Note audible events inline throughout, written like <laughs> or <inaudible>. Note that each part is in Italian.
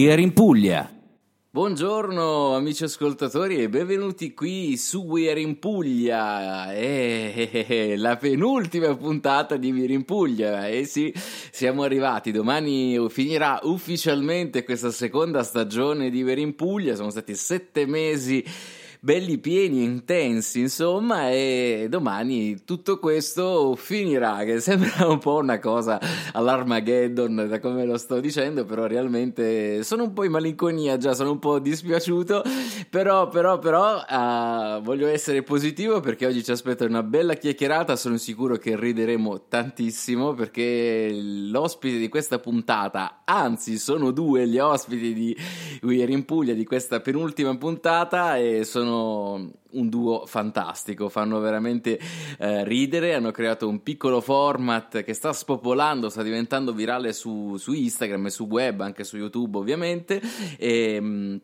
We are in Puglia. Buongiorno amici ascoltatori e benvenuti qui su We Are in Puglia, eh, eh, eh, la penultima puntata di We Are in Puglia, e eh sì, siamo arrivati, domani finirà ufficialmente questa seconda stagione di We Are in Puglia, sono stati sette mesi belli pieni e intensi, insomma, e domani tutto questo finirà, che sembra un po' una cosa all'Armageddon da come lo sto dicendo, però realmente sono un po' in malinconia già, sono un po' dispiaciuto, però, però, però uh, voglio essere positivo perché oggi ci aspetta una bella chiacchierata, sono sicuro che rideremo tantissimo perché l'ospite di questa puntata, anzi sono due gli ospiti di We Are in Puglia di questa penultima puntata e sono sono un duo fantastico, fanno veramente eh, ridere, hanno creato un piccolo format che sta spopolando, sta diventando virale su, su Instagram e su web, anche su YouTube ovviamente. E, mh,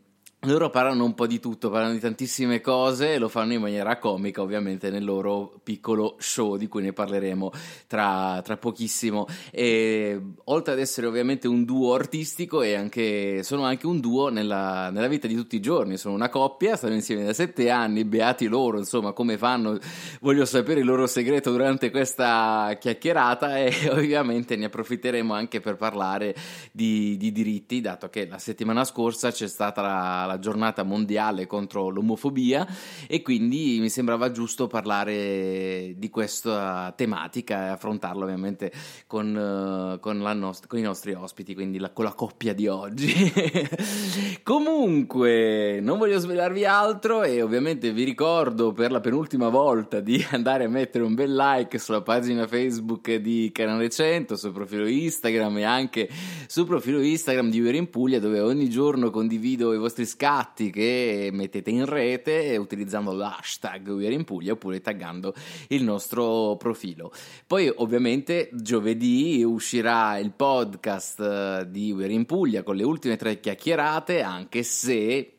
loro parlano un po' di tutto, parlano di tantissime cose e lo fanno in maniera comica, ovviamente, nel loro piccolo show di cui ne parleremo tra, tra pochissimo. E oltre ad essere ovviamente un duo artistico, anche, sono anche un duo nella, nella, vita di tutti i giorni. Sono una coppia, stanno insieme da sette anni, beati loro, insomma, come fanno. Voglio sapere il loro segreto durante questa chiacchierata e <laughs> ovviamente ne approfitteremo anche per parlare di, di diritti, dato che la settimana scorsa c'è stata la giornata mondiale contro l'omofobia e quindi mi sembrava giusto parlare di questa tematica e affrontarla ovviamente con, uh, con, nost- con i nostri ospiti, quindi la, con la coppia di oggi. <laughs> Comunque, non voglio svelarvi altro e ovviamente vi ricordo per la penultima volta di <laughs> andare a mettere un bel like sulla pagina Facebook di Canale 100, sul profilo Instagram e anche sul profilo Instagram di Uero in Puglia dove ogni giorno condivido i vostri scatti che mettete in rete utilizzando l'hashtag We in Puglia oppure taggando il nostro profilo. Poi ovviamente giovedì uscirà il podcast eh, di We in Puglia con le ultime tre chiacchierate anche se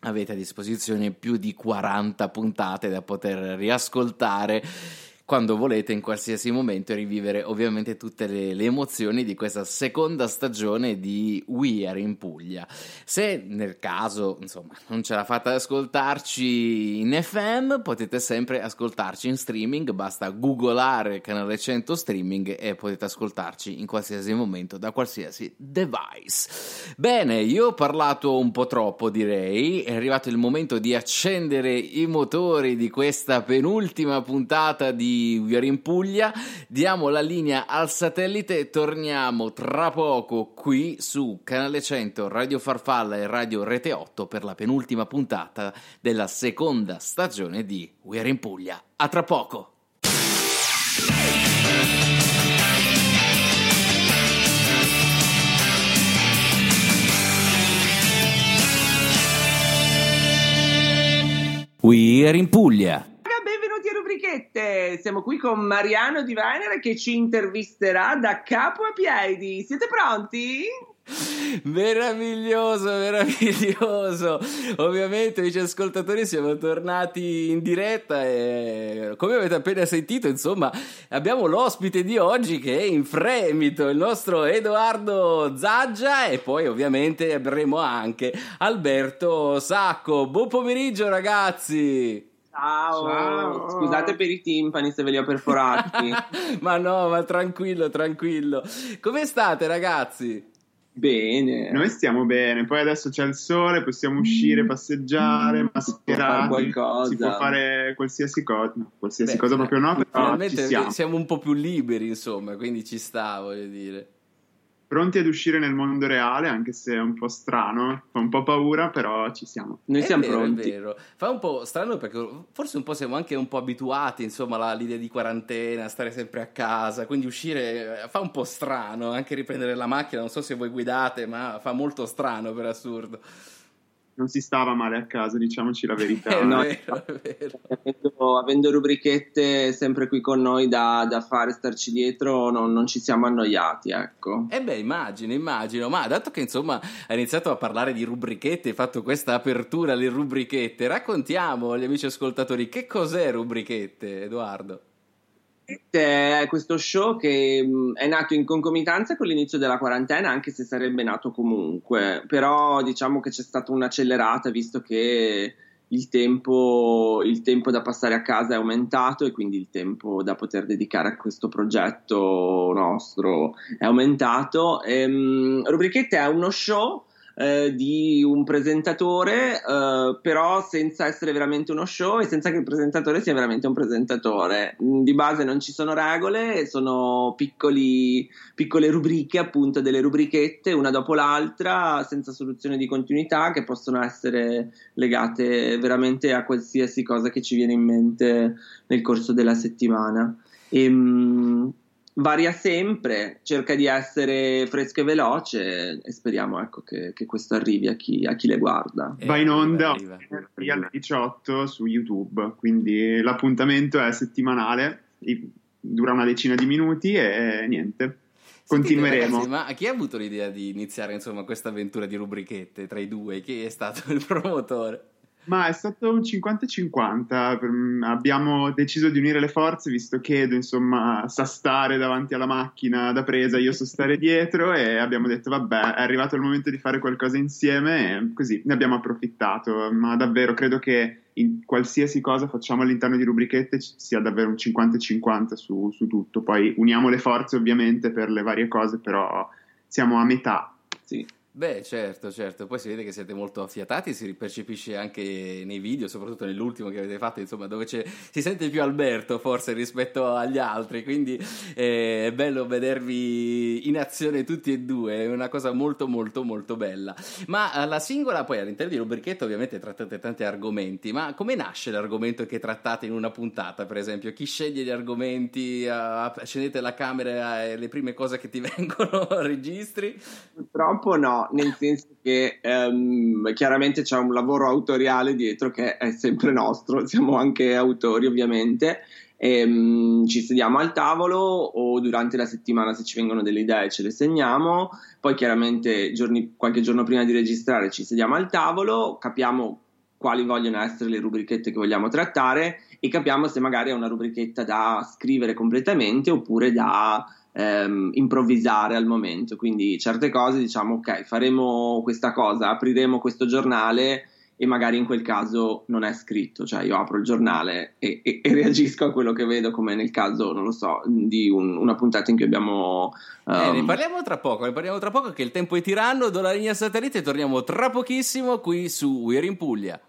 avete a disposizione più di 40 puntate da poter riascoltare quando volete in qualsiasi momento e rivivere ovviamente tutte le, le, emozioni di questa seconda stagione di We Are in Puglia. Se nel caso, insomma, non ce la fate ad ascoltarci in FM, potete sempre ascoltarci in streaming, basta googolare canale 100 streaming e potete ascoltarci in qualsiasi momento da qualsiasi device. Bene, io ho parlato un po' troppo, direi, è arrivato il momento di accendere i motori di questa penultima puntata di We Are in Puglia. Diamo la linea al satellite e torniamo tra poco qui su Canale 100, Radio Farfalla e Radio Rete 8 per la penultima puntata della seconda stagione di We Are in Puglia. A tra poco! We Are in Puglia rubrichette. Siamo qui con Mariano Di Venere che ci intervisterà da capo a piedi. Siete pronti? Meraviglioso, meraviglioso. Ovviamente, amici ascoltatori, siamo tornati in diretta e come avete appena sentito, insomma, abbiamo l'ospite di oggi che è in fremito, il nostro Edoardo Zaggia e poi ovviamente avremo anche Alberto Sacco. Buon pomeriggio, ragazzi. Ciao. Ciao. Scusate per i timpani se ve li ho perforati. <laughs> ma no, ma tranquillo, tranquillo. Come state, ragazzi? Bene. Noi stiamo bene, poi adesso c'è il sole, possiamo uscire, mm. passeggiare, mm. qualcosa. si può fare qualsiasi cosa, no, qualsiasi Beh, cosa proprio no, però siamo. siamo un po' più liberi, insomma, quindi ci sta, voglio dire. Pronti ad uscire nel mondo reale, anche se è un po' strano, fa un po' paura, però ci siamo. Noi è siamo vero, pronti. È vero. Fa un po' strano perché forse un po' siamo anche un po' abituati, insomma, all'idea di quarantena, stare sempre a casa, quindi uscire eh, fa un po' strano, anche riprendere la macchina, non so se voi guidate, ma fa molto strano per assurdo non si stava male a casa, diciamoci la verità. <laughs> È no, vero, è vero. Avendo, avendo, rubrichette sempre qui con noi da, da fare, starci dietro, non, non, ci siamo annoiati, ecco. Eh beh, immagino, immagino, ma dato che insomma hai iniziato a parlare di rubrichette, hai fatto questa apertura alle rubrichette, raccontiamo agli amici ascoltatori che cos'è rubrichette, Edoardo? È questo show che mm, è nato in concomitanza con l'inizio della quarantena, anche se sarebbe nato comunque, però diciamo che c'è stata un'accelerata visto che il tempo, il tempo, da passare a casa è aumentato e quindi il tempo da poter dedicare a questo progetto nostro è aumentato. E, um, Rubrichette è uno show eh, di un presentatore, eh, però senza essere veramente uno show e senza che il presentatore sia veramente un presentatore. Mm, di base non ci sono regole, sono piccoli, piccole rubriche, appunto delle rubrichette, una dopo l'altra, senza soluzione di continuità, che possono essere legate veramente a qualsiasi cosa che ci viene in mente nel corso della settimana. E, ehm, varia sempre, cerca di essere fresco e veloce e speriamo ecco, che, che, questo arrivi a chi, a chi le guarda. Va in onda alle 18 su YouTube, quindi l'appuntamento è settimanale, dura una decina di minuti e niente. Continueremo. Ragazzi, ma chi ha avuto l'idea di iniziare insomma, questa avventura di rubrichette tra i due? Chi è stato il <laughs> promotore? Ma è stato un 50-50. Abbiamo deciso di unire le forze, visto che Edo, insomma, sa stare davanti alla macchina da presa, io so stare <laughs> dietro, e abbiamo detto, vabbè, è arrivato il momento di fare qualcosa insieme, e così ne abbiamo approfittato. Ma davvero credo che in qualsiasi cosa facciamo all'interno di rubrichette sia davvero un 50-50 su, su tutto. Poi uniamo le forze, ovviamente, per le varie cose, però siamo a metà. Sì. Beh, certo, certo, poi si vede che siete molto affiatati, si percepisce anche nei video, soprattutto nell'ultimo che avete fatto, insomma, dove si sente più Alberto forse rispetto agli altri, quindi eh, è bello vedervi in azione tutti e due, è una cosa molto molto molto bella. Ma la singola, poi all'interno di rubrichetta ovviamente trattate tanti argomenti, ma come nasce l'argomento che trattate in una puntata, per esempio? Chi sceglie gli argomenti, accendete la camera e le prime cose che ti <laughs> vengono registri? Purtroppo no nel senso che um, chiaramente c'è un lavoro autoriale dietro che è sempre nostro, <laughs> siamo anche autori ovviamente. E, um, ci sediamo al tavolo o durante la settimana se ci vengono delle idee ce le segniamo, poi chiaramente giorni, qualche giorno prima di registrare ci sediamo al tavolo, capiamo quali vogliono essere le rubrichette che vogliamo trattare e capiamo se magari è una rubrichetta da scrivere completamente oppure da ehm, improvvisare al momento. Quindi certe cose diciamo ok, faremo questa cosa, apriremo questo giornale e magari in quel caso non è scritto, cioè io apro il giornale e, e, e reagisco a quello che vedo, come nel caso, non lo so, di un, una puntata in cui abbiamo... Um... Eh, ne ehm, parliamo tra poco, ne parliamo tra poco che il tempo è tiranno, do la linea satellite e torniamo tra pochissimo qui su We're in Puglia.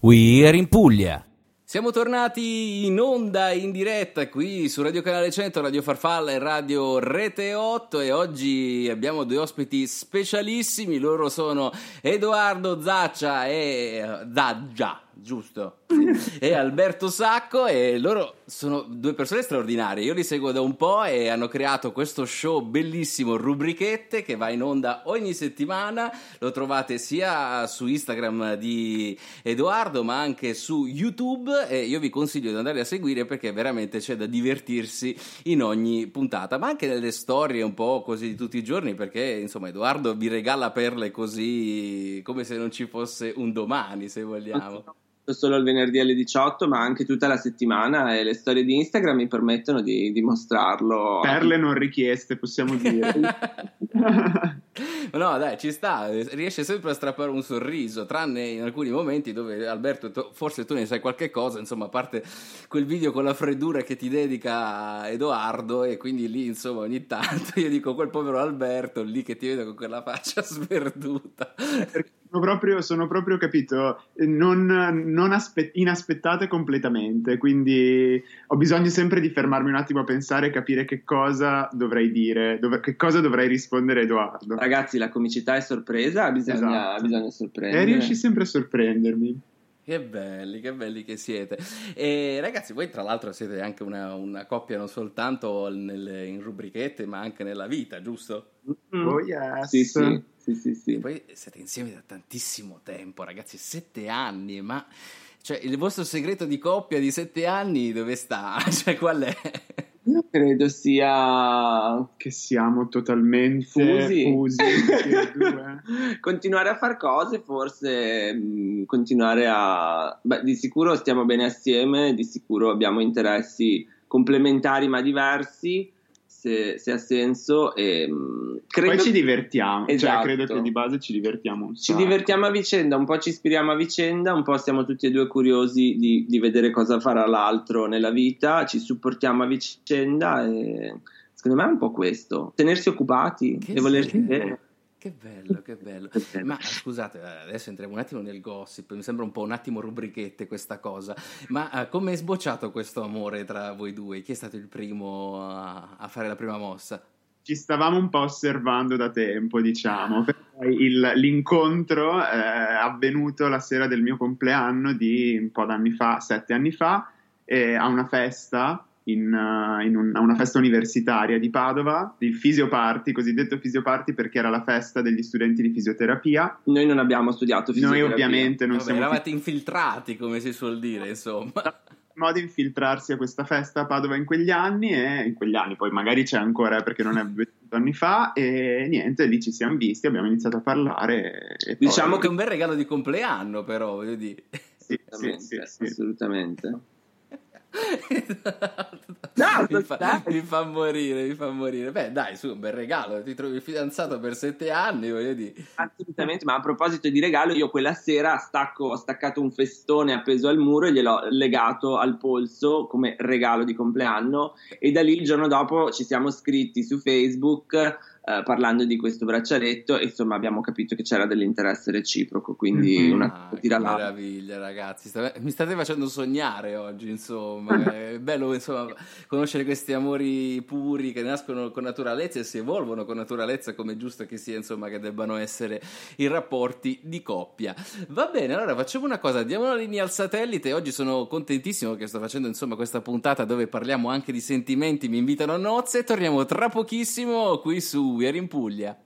We're in Puglia. Siamo tornati in onda, in diretta qui su Radio Canale 100, Radio Farfalla e Radio Rete 8 e oggi abbiamo due ospiti specialissimi, loro sono Edoardo Zaccia e Zaggia, giusto? <laughs> e Alberto Sacco e loro sono due persone straordinarie. Io li seguo da un po' e hanno creato questo show bellissimo Rubrichette che va in onda ogni settimana. Lo trovate sia su Instagram di Edoardo ma anche su YouTube e io vi consiglio di andare a seguire perché veramente c'è da divertirsi in ogni puntata, ma anche nelle storie un po' così di tutti i giorni perché insomma Edoardo vi regala perle così come se non ci fosse un domani, se vogliamo solo il venerdì alle 18, ma anche tutta la settimana e le storie di Instagram mi permettono di, di mostrarlo. Perle non richieste, possiamo dire. <laughs> No, dai, ci sta, riesce sempre a strappare un sorriso, tranne in alcuni momenti dove Alberto, tu- forse tu ne sai qualche cosa, insomma, a parte quel video con la freddura che ti dedica Edoardo e quindi lì, insomma, ogni tanto io dico quel povero Alberto lì che ti vedo con quella faccia <laughs> sperduta. Sono proprio, sono proprio capito, non, non aspe- inaspettate completamente, quindi ho bisogno sempre di fermarmi un attimo a pensare e capire che cosa dovrei dire, dov- che cosa dovrei rispondere a Edoardo. Ragazzi, la comicità è sorpresa, bisogna, Esatto. bisogna sorprendere. E riesci sempre a sorprendermi. Che belli, che belli che siete. E ragazzi, voi tra l'altro siete anche una, una coppia non soltanto nelle- in rubrichette, ma anche nella vita, giusto? Mm. Oh yes. Sì, sì, sì, sì, sì. E poi siete insieme da tantissimo tempo, ragazzi, sette anni, ma cioè, il vostro segreto di coppia di sette anni dove sta? <laughs> Cioè, qual è? Io credo sia Che siamo totalmente fusi. fusi <laughs> continuare a fare cose, forse mh, continuare a... Beh, di sicuro stiamo bene assieme, di sicuro abbiamo interessi complementari ma diversi, se, se ha senso. E, mh, credo Poi ci divertiamo, cioè Esatto. credo che di base ci divertiamo un Ci divertiamo a vicenda, un po' ci ispiriamo a vicenda, un po' siamo tutti e due curiosi di, di vedere cosa farà l'altro nella vita, ci supportiamo a vicenda e secondo me è un po' questo, tenersi occupati Che e volersi bene. Che bello, che bello. Ma scusate, eh, adesso entriamo un attimo nel gossip, mi sembra un po' un attimo rubrichette questa cosa, ma eh, come è sbocciato questo amore tra voi due? Chi è stato il primo a, a fare la prima mossa? Ci stavamo un po' osservando da tempo, diciamo, perché il- l'incontro eh, è avvenuto la sera del mio compleanno di un po' d'anni fa, sette anni fa, eh, a una festa, in, eh, in un- a una festa universitaria di Padova, il Fisioparty, cosiddetto Fisioparty perché era la festa degli studenti di fisioterapia. Noi non abbiamo studiato Noi fisioterapia. ovviamente non Vabbè, siamo eravate infiltrati, come si suol dire, insomma. modo di infiltrarsi a questa festa a Padova in quegli anni e in quegli anni poi magari c'è ancora eh, perché non è <laughs> 20 anni fa e niente lì ci siamo visti abbiamo iniziato a parlare e poi- Diciamo Che è un bel regalo di compleanno, però, voglio dire. sì, sì, Assolutamente, sì, sì. Assolutamente. mi, fa, mi fa morire, mi fa morire. Beh, dai, su, un bel regalo. Ti trovi fidanzato per sette anni, voglio dire. Assolutamente, ma a proposito di regalo, io quella sera stacco- ho staccato un festone appeso al muro e gliel'ho legato al polso come regalo di compleanno e da lì il giorno dopo ci siamo scritti su Facebook eh, parlando di questo braccialetto e insomma abbiamo capito che c'era dell'interesse reciproco, quindi Mhm. una Ah, tira là. meraviglia, ragazzi. Mi state facendo sognare oggi, insomma. <laughs> È bello, insomma, conoscere questi amori puri che nascono con naturalezza e si evolvono con naturalezza, come è giusto che sia, insomma, che debbano essere i rapporti di coppia. Va bene, allora facciamo una cosa, diamo una linea al satellite. Oggi sono contentissimo che sto facendo, insomma, questa puntata dove parliamo anche di sentimenti, mi invitano a nozze e torniamo tra pochissimo qui su We Are in Puglia.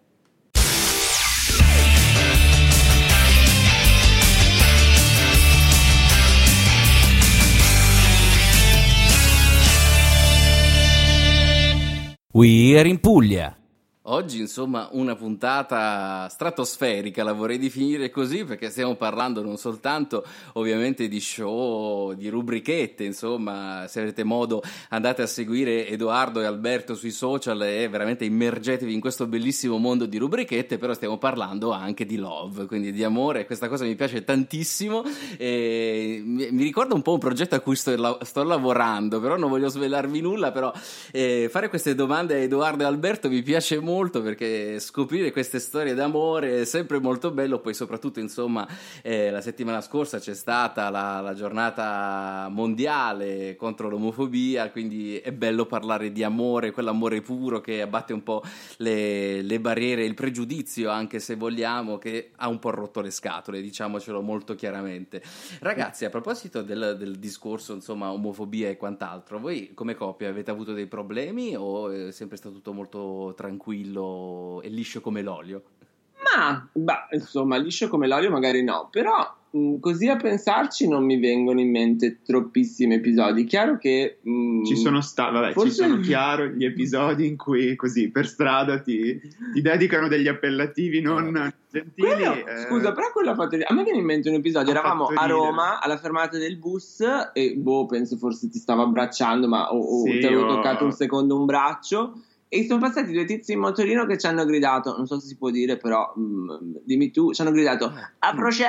We Are in Puglia. Oggi, insomma, una puntata stratosferica, la vorrei definire così, perché stiamo parlando non soltanto ovviamente di show, di rubrichette, insomma, se avete modo andate a seguire Edoardo e Alberto sui social e veramente immergetevi in questo bellissimo mondo di rubrichette, però stiamo parlando anche di love, quindi di amore, questa cosa mi piace tantissimo e mi, ricorda un po' un progetto a cui sto, sto lavorando, però non voglio svelarvi nulla, però eh, fare queste domande a Edoardo e Alberto mi piace molto perché scoprire queste storie d'amore è sempre molto bello, poi soprattutto insomma eh, la settimana scorsa c'è stata la, la giornata mondiale contro l'omofobia, quindi è bello parlare di amore, quell'amore puro che abbatte un po' le, le barriere, il pregiudizio anche se vogliamo, che ha un po' rotto le scatole, diciamocelo molto chiaramente. Ragazzi, a proposito del, del discorso, insomma, omofobia e quant'altro, voi come coppia avete avuto dei problemi o è sempre stato tutto molto tranquillo e liscio come l'olio? Ma, bah, insomma, liscio come l'olio magari no, però mh, così a pensarci non mi vengono in mente troppissimi episodi. Chiaro che... mh, ci sono stati, vabbè, ci Forse- sono <laughs> chiaro gli episodi in cui così per strada ti, ti dedicano degli appellativi non gentili. Quello- eh, Scusa, però quello ha fatto. A me viene in mente un episodio. Ha Eravamo a ridere. Roma alla fermata del bus e boh, penso forse ti stava abbracciando, ma o, o Sì, ti avevo toccato un secondo un braccio. E sono passati due tizi in motorino che ci hanno gridato, non so se si può dire, però mm, dimmi tu, ci hanno gridato a procè!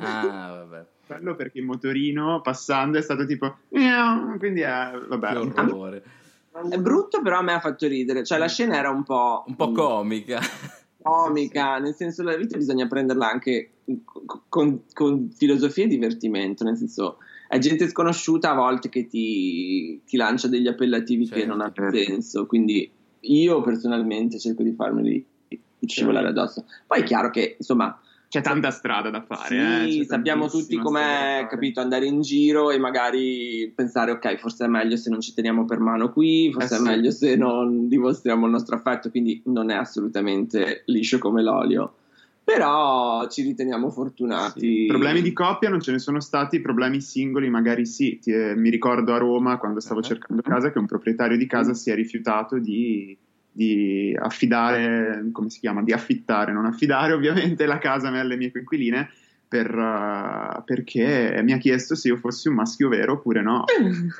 Ah, vabbè. Quello perché il motorino passando è stato tipo quindi è, vabbè, Che orrore. È brutto, però a me ha fatto ridere. Cioè, la scena era un po'. Un po' mm, comica. comica, <laughs> nel senso la vita bisogna prenderla anche con, con- filosofia e divertimento, nel senso è gente sconosciuta a volte che ti, ti lancia degli appellativi che Certo, non hanno certo. senso, quindi io personalmente cerco di farmeli scivolare addosso. Poi è chiaro che insomma c'è tanta strada da fare. sì, eh, sappiamo tutti com'è, capito, andare in giro e magari pensare ok, forse è meglio se non ci teniamo per mano qui, forse Eh è sì. meglio se non dimostriamo il nostro affetto, quindi non è assolutamente liscio come l'olio. Però ci riteniamo fortunati. Sì. Problemi di coppia non ce ne sono stati, problemi singoli magari sì. Ti- eh, mi ricordo a Roma quando stavo Ah. cercando casa che un proprietario di casa si è rifiutato di, di affidare, come si chiama? Di affittare, non affidare ovviamente la casa a me e alle mie coinquiline per, eh, perché mi ha chiesto se io fossi un maschio vero oppure no.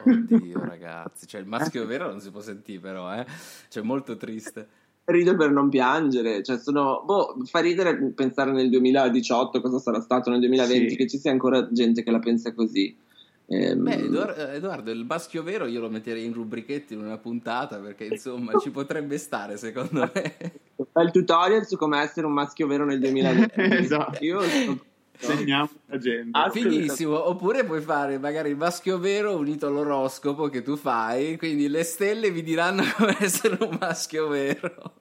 Oddio, ragazzi. Cioè, il maschio vero non si può sentire, però, eh. Cioè, molto triste. Rido per non piangere, cioè sono, boh, fa ridere pensare nel 2018 cosa sarà stato nel 2020 Sì. che ci sia ancora gente che la pensa così. Ehm, Beh, Edoar- eh, Edoardo, il maschio vero io lo metterei in rubrichetti in una puntata perché insomma ci potrebbe stare secondo me. <laughs> un bel tutorial su come essere un maschio vero nel <laughs> 2020. Esatto. Io sono- Segniamo la gente. Ah, Finissimo, oppure puoi fare magari il maschio vero unito all'oroscopo che tu fai, quindi le stelle vi diranno <laughs> come essere un maschio vero.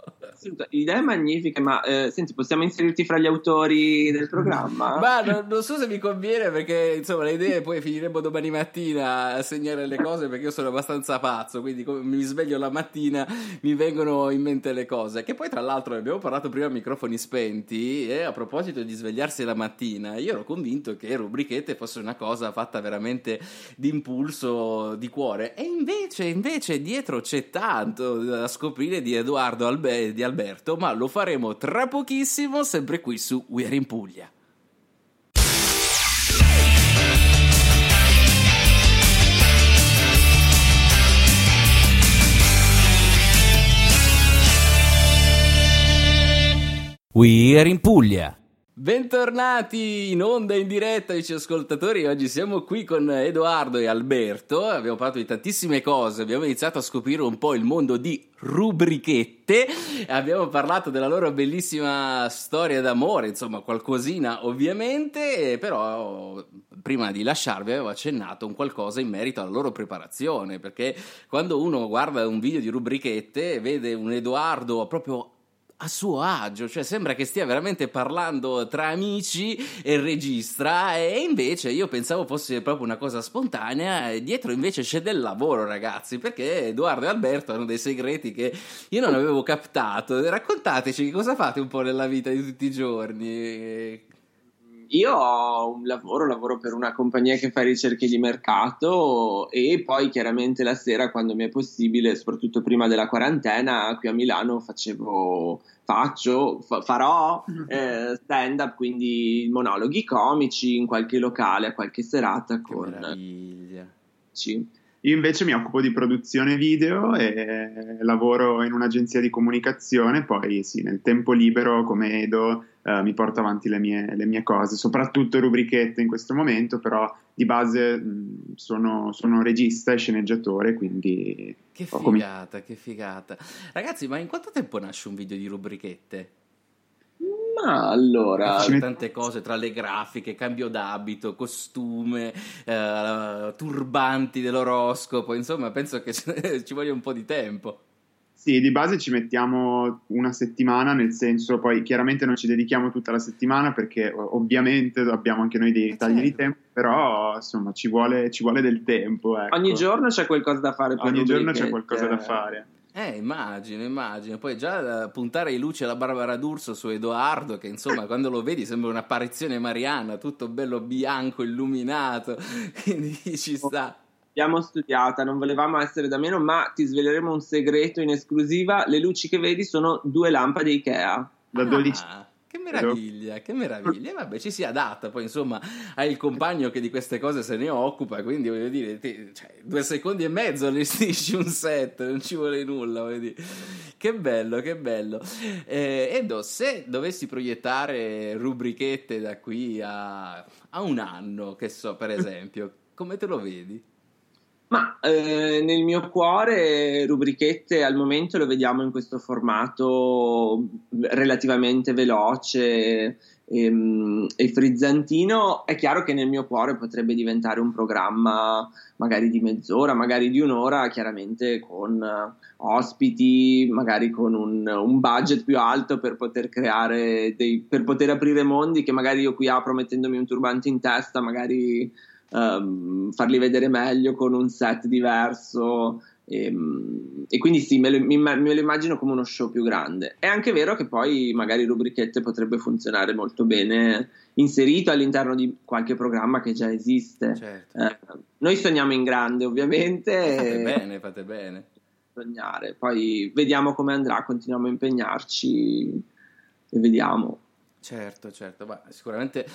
Assolutamente. Idee magnifiche, ma eh, senti, possiamo inserirti fra gli autori del programma? Ma non, non so se mi conviene perché insomma le idee poi finiremo domani mattina a segnare le cose perché io sono abbastanza pazzo, quindi mi sveglio la mattina mi vengono in mente le cose. Che poi tra l'altro abbiamo parlato prima a microfoni spenti e a proposito di svegliarsi la mattina, io ero convinto che rubrichette fosse una cosa fatta veramente d'impulso, di cuore e invece, invece dietro c'è tanto da scoprire di Edoardo Albe- di Alberto, ma lo faremo tra pochissimo sempre qui su We Are in Puglia. We Are in Puglia. Bentornati in onda in diretta, amici ascoltatori. Oggi siamo qui con Edoardo e Alberto. Abbiamo parlato di tantissime cose. Abbiamo iniziato a scoprire un po' il mondo di rubrichette. Abbiamo parlato della loro bellissima storia d'amore, insomma, qualcosina ovviamente. Però prima di lasciarvi avevo accennato un qualcosa in merito alla loro preparazione. Perché quando uno guarda un video di rubrichette, vede un Edoardo proprio a suo agio, cioè sembra che stia veramente parlando tra amici e registra e invece io pensavo fosse proprio una cosa spontanea e dietro invece c'è del lavoro ragazzi perché Edoardo e Alberto hanno dei segreti che io non avevo captato. Raccontateci cosa fate un po' nella vita di tutti i giorni Io ho un lavoro, lavoro per una compagnia che fa ricerche di mercato e poi chiaramente la sera quando mi è possibile, soprattutto prima della quarantena, qui a Milano facevo, faccio, fa- farò eh, stand up, quindi monologhi comici in qualche locale, a qualche serata che con meraviglia. Ci- Io invece mi occupo di produzione video e lavoro in un'agenzia di comunicazione, poi sì, nel tempo libero come Edo eh, mi porto avanti le mie, le mie cose, soprattutto rubrichette in questo momento, però di base mh, sono, sono regista e sceneggiatore, quindi che figata che figata ragazzi ma in quanto tempo nasce un video di rubrichette? Ma allora, Ci tante cose tra le grafiche, cambio d'abito, costume, eh, turbanti dell'oroscopo, insomma, penso che <laughs> ci voglia un po' di tempo. Sì, di base ci mettiamo una settimana, nel senso poi chiaramente non ci dedichiamo tutta la settimana perché ovviamente abbiamo anche noi dei Eh, tagli di certo. tempo, però insomma ci vuole, ci vuole del tempo. ecco. ogni giorno c'è qualcosa da fare per Ogni giorno c'è qualcosa da fare. Eh, immagino, immagino. Poi già puntare i luci alla Barbara D'Urso su Edoardo, che insomma <laughs> quando lo vedi sembra un'apparizione mariana, tutto bello bianco, illuminato, <laughs> quindi ci sta. L'abbiamo studiata, non volevamo essere da meno, ma ti sveleremo un segreto in esclusiva. Le luci che vedi sono due lampade Ikea. Da 12 Ah, che meraviglia, che meraviglia. E vabbè, ci si adatta, poi insomma hai il compagno che di queste cose se ne occupa, quindi voglio dire, ti- cioè, due secondi e mezzo allestisci un set, non ci vuole nulla, voglio dire. che bello, che bello. Eh, Edo, se dovessi proiettare rubrichette da qui a, a un anno, che so, per esempio, come te lo vedi? Ma eh, nel mio cuore rubrichette al momento lo vediamo in questo formato relativamente veloce e, ehm, e, frizzantino. È chiaro che nel mio cuore potrebbe diventare un programma magari di mezz'ora, magari di un'ora, chiaramente con ospiti, magari con un, un budget più alto per poter creare dei, per poter aprire mondi che magari io qui apro mettendomi un turbante in testa, magari um, farli vedere meglio con un set diverso. E, ehm, e quindi sì, me lo, me lo, immagino come uno show più grande. È anche vero che poi magari rubrichette potrebbe funzionare molto bene inserito all'interno di qualche programma che già esiste. Certo. Eh, noi sogniamo in grande, ovviamente. <laughs> Fate bene, fate bene. Sognare. Poi vediamo come andrà, continuiamo a impegnarci e vediamo. Certo, certo, ma sicuramente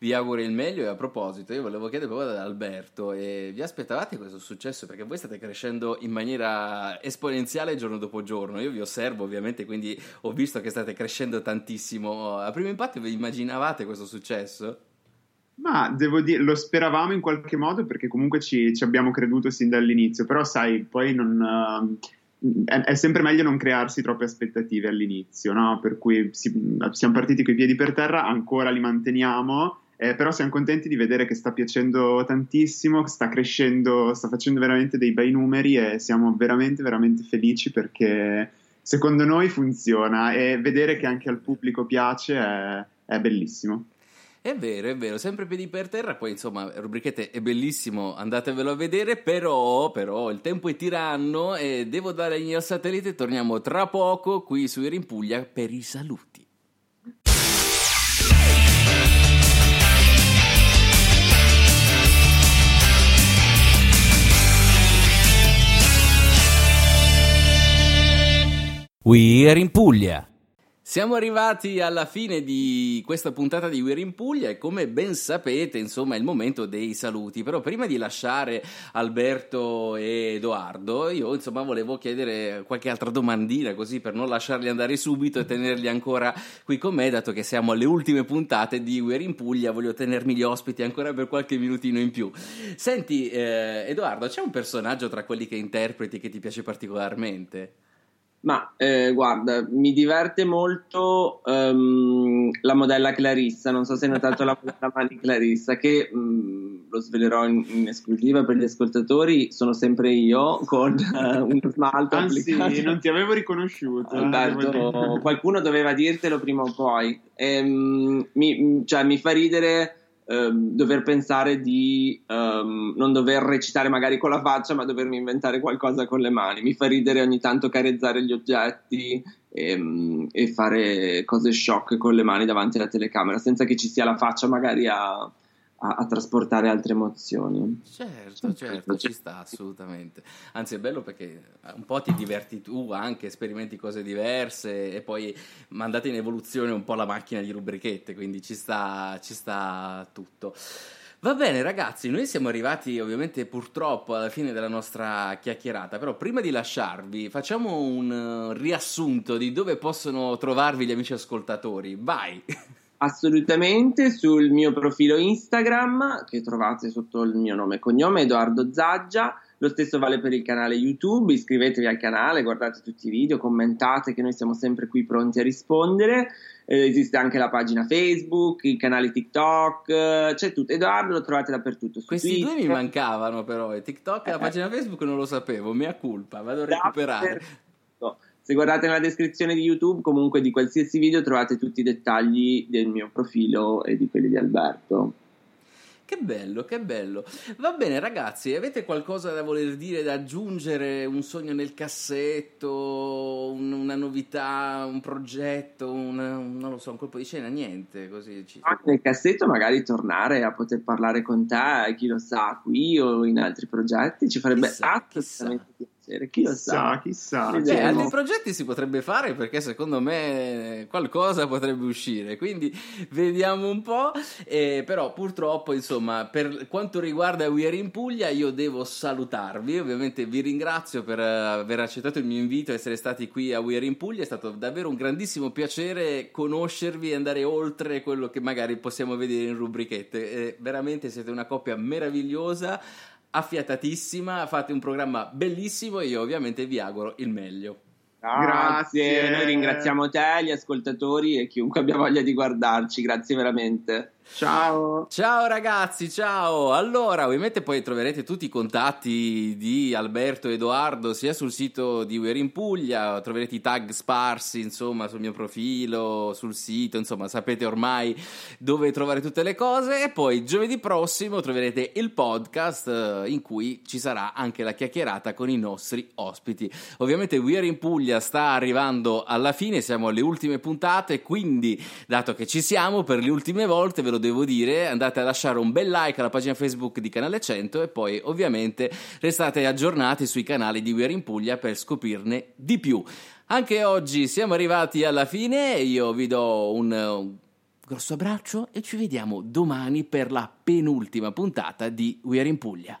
vi auguro il meglio e a proposito io volevo chiedere proprio ad Alberto, eh, vi aspettavate questo successo? Perché voi state crescendo in maniera esponenziale giorno dopo giorno, io vi osservo ovviamente quindi ho visto che state crescendo tantissimo, a primo impatto vi immaginavate questo successo? Ma devo dire, lo speravamo in qualche modo perché comunque ci, ci abbiamo creduto sin dall'inizio, però sai, poi non... Uh è, sempre meglio non crearsi troppe aspettative all'inizio, no? Per cui si, siamo partiti coi piedi per terra, ancora li manteniamo, eh, però siamo contenti di vedere che sta piacendo tantissimo, sta crescendo, sta facendo veramente dei bei numeri e siamo veramente, veramente felici perché secondo noi funziona e vedere che anche al pubblico piace è, è bellissimo. È vero, è vero, sempre piedi per terra, poi insomma, rubrichette è bellissimo, andatevelo a vedere, però, però il tempo è tiranno e devo dare il mio satellite, torniamo tra poco qui su Irimpuglia per i saluti. We are in Puglia. Siamo arrivati alla fine di questa puntata di We're in Puglia e come ben sapete, insomma, è il momento dei saluti. Però prima di lasciare Alberto e Edoardo, io insomma volevo chiedere qualche altra domandina così per non lasciarli andare subito e tenerli ancora qui con me, dato che siamo alle ultime puntate di We're in Puglia, voglio tenermi gli ospiti ancora per qualche minutino in più. Senti, eh, Edoardo, c'è un personaggio tra quelli che interpreti che ti piace particolarmente? Ma eh, guarda, mi diverte molto um, la modella Clarissa. Non so se hai notato la modella <laughs> di Clarissa, che um, lo svelerò in, in, esclusiva per gli ascoltatori. Sono sempre io con uh, un smalto ah, applicato. Sì, non ti avevo riconosciuto. Eh, Alberto, qualcuno doveva dirtelo prima o poi. E, um, mi, cioè, mi fa ridere ehm, dover pensare di um, non dover recitare magari con la faccia, ma dovermi inventare qualcosa con le mani. Mi fa ridere ogni tanto carezzare gli oggetti e, ehm, e fare cose shock con le mani davanti alla telecamera, senza che ci sia la faccia magari a a, a, trasportare altre emozioni. Certo, certo, ci sta assolutamente. Anzi, è bello perché un po' ti diverti tu anche, sperimenti cose diverse e poi mandate in evoluzione un po' la macchina di rubrichette, quindi ci sta, ci sta tutto. Va bene ragazzi, noi siamo arrivati ovviamente purtroppo alla fine della nostra chiacchierata, però prima di lasciarvi facciamo un riassunto di dove possono trovarvi gli amici ascoltatori. Vai! <laughs> Assolutamente sul mio profilo Instagram che trovate sotto il mio nome e cognome Edoardo Zaggia. Lo stesso vale per il canale YouTube, iscrivetevi al canale, guardate tutti i video, commentate che noi siamo sempre qui pronti a rispondere. Eh, esiste anche la pagina Facebook, il canale TikTok, eh, c'è tutto. Edoardo lo trovate dappertutto. Questi Twitter. due mi mancavano però, il TikTok e la eh. pagina Facebook non lo sapevo, mia colpa, vado a recuperare. Se guardate nella descrizione di YouTube, comunque di qualsiasi video trovate tutti i dettagli del mio profilo e di quelli di Alberto. Che bello, che bello. Va bene, ragazzi, avete qualcosa da voler dire, da aggiungere? Un sogno nel cassetto, un, una novità, un progetto, una, non lo so, un colpo di scena? Niente, così. Ci... Ah, nel cassetto magari tornare a poter parlare con te, chi lo sa, qui o in altri progetti, ci farebbe chissà, assolutamente chissà piacere, chi lo sa. Chissà, chissà. Vediamo. Cioè, altri progetti si potrebbe fare perché secondo me qualcosa potrebbe uscire, quindi vediamo un po'. Eh, però purtroppo, insomma, per quanto riguarda We Are in Puglia, io devo salutarvi. Ovviamente vi ringrazio per eh, aver accettato il mio invito, essere stati qui a We Are in Puglia. È stato davvero un grandissimo piacere conoscervi e andare oltre quello che magari possiamo vedere in rubrichette. Eh, veramente siete una coppia meravigliosa. Affiatatissima, fate un programma bellissimo e io ovviamente vi auguro il meglio. Grazie. Grazie. Noi ringraziamo te, gli ascoltatori e chiunque abbia voglia di guardarci. Grazie veramente. Ciao. Ciao ragazzi, ciao! Allora, ovviamente poi troverete tutti i contatti di Alberto Edoardo sia sul sito di We're in Puglia, troverete i tag sparsi, insomma, sul mio profilo, sul sito, insomma, sapete ormai dove trovare tutte le cose e poi giovedì prossimo troverete il podcast eh, in cui ci sarà anche la chiacchierata con i nostri ospiti. Ovviamente We're in Puglia sta arrivando alla fine, siamo alle ultime puntate, quindi dato che ci siamo per le ultime volte, ve lo devo dire, andate a lasciare un bel like alla pagina Facebook di Canale 100 e poi ovviamente restate aggiornati sui canali di We're in Puglia per scoprirne di più. Anche oggi siamo arrivati alla fine, io vi do un, un grosso abbraccio e ci vediamo domani per la penultima puntata di We're in Puglia.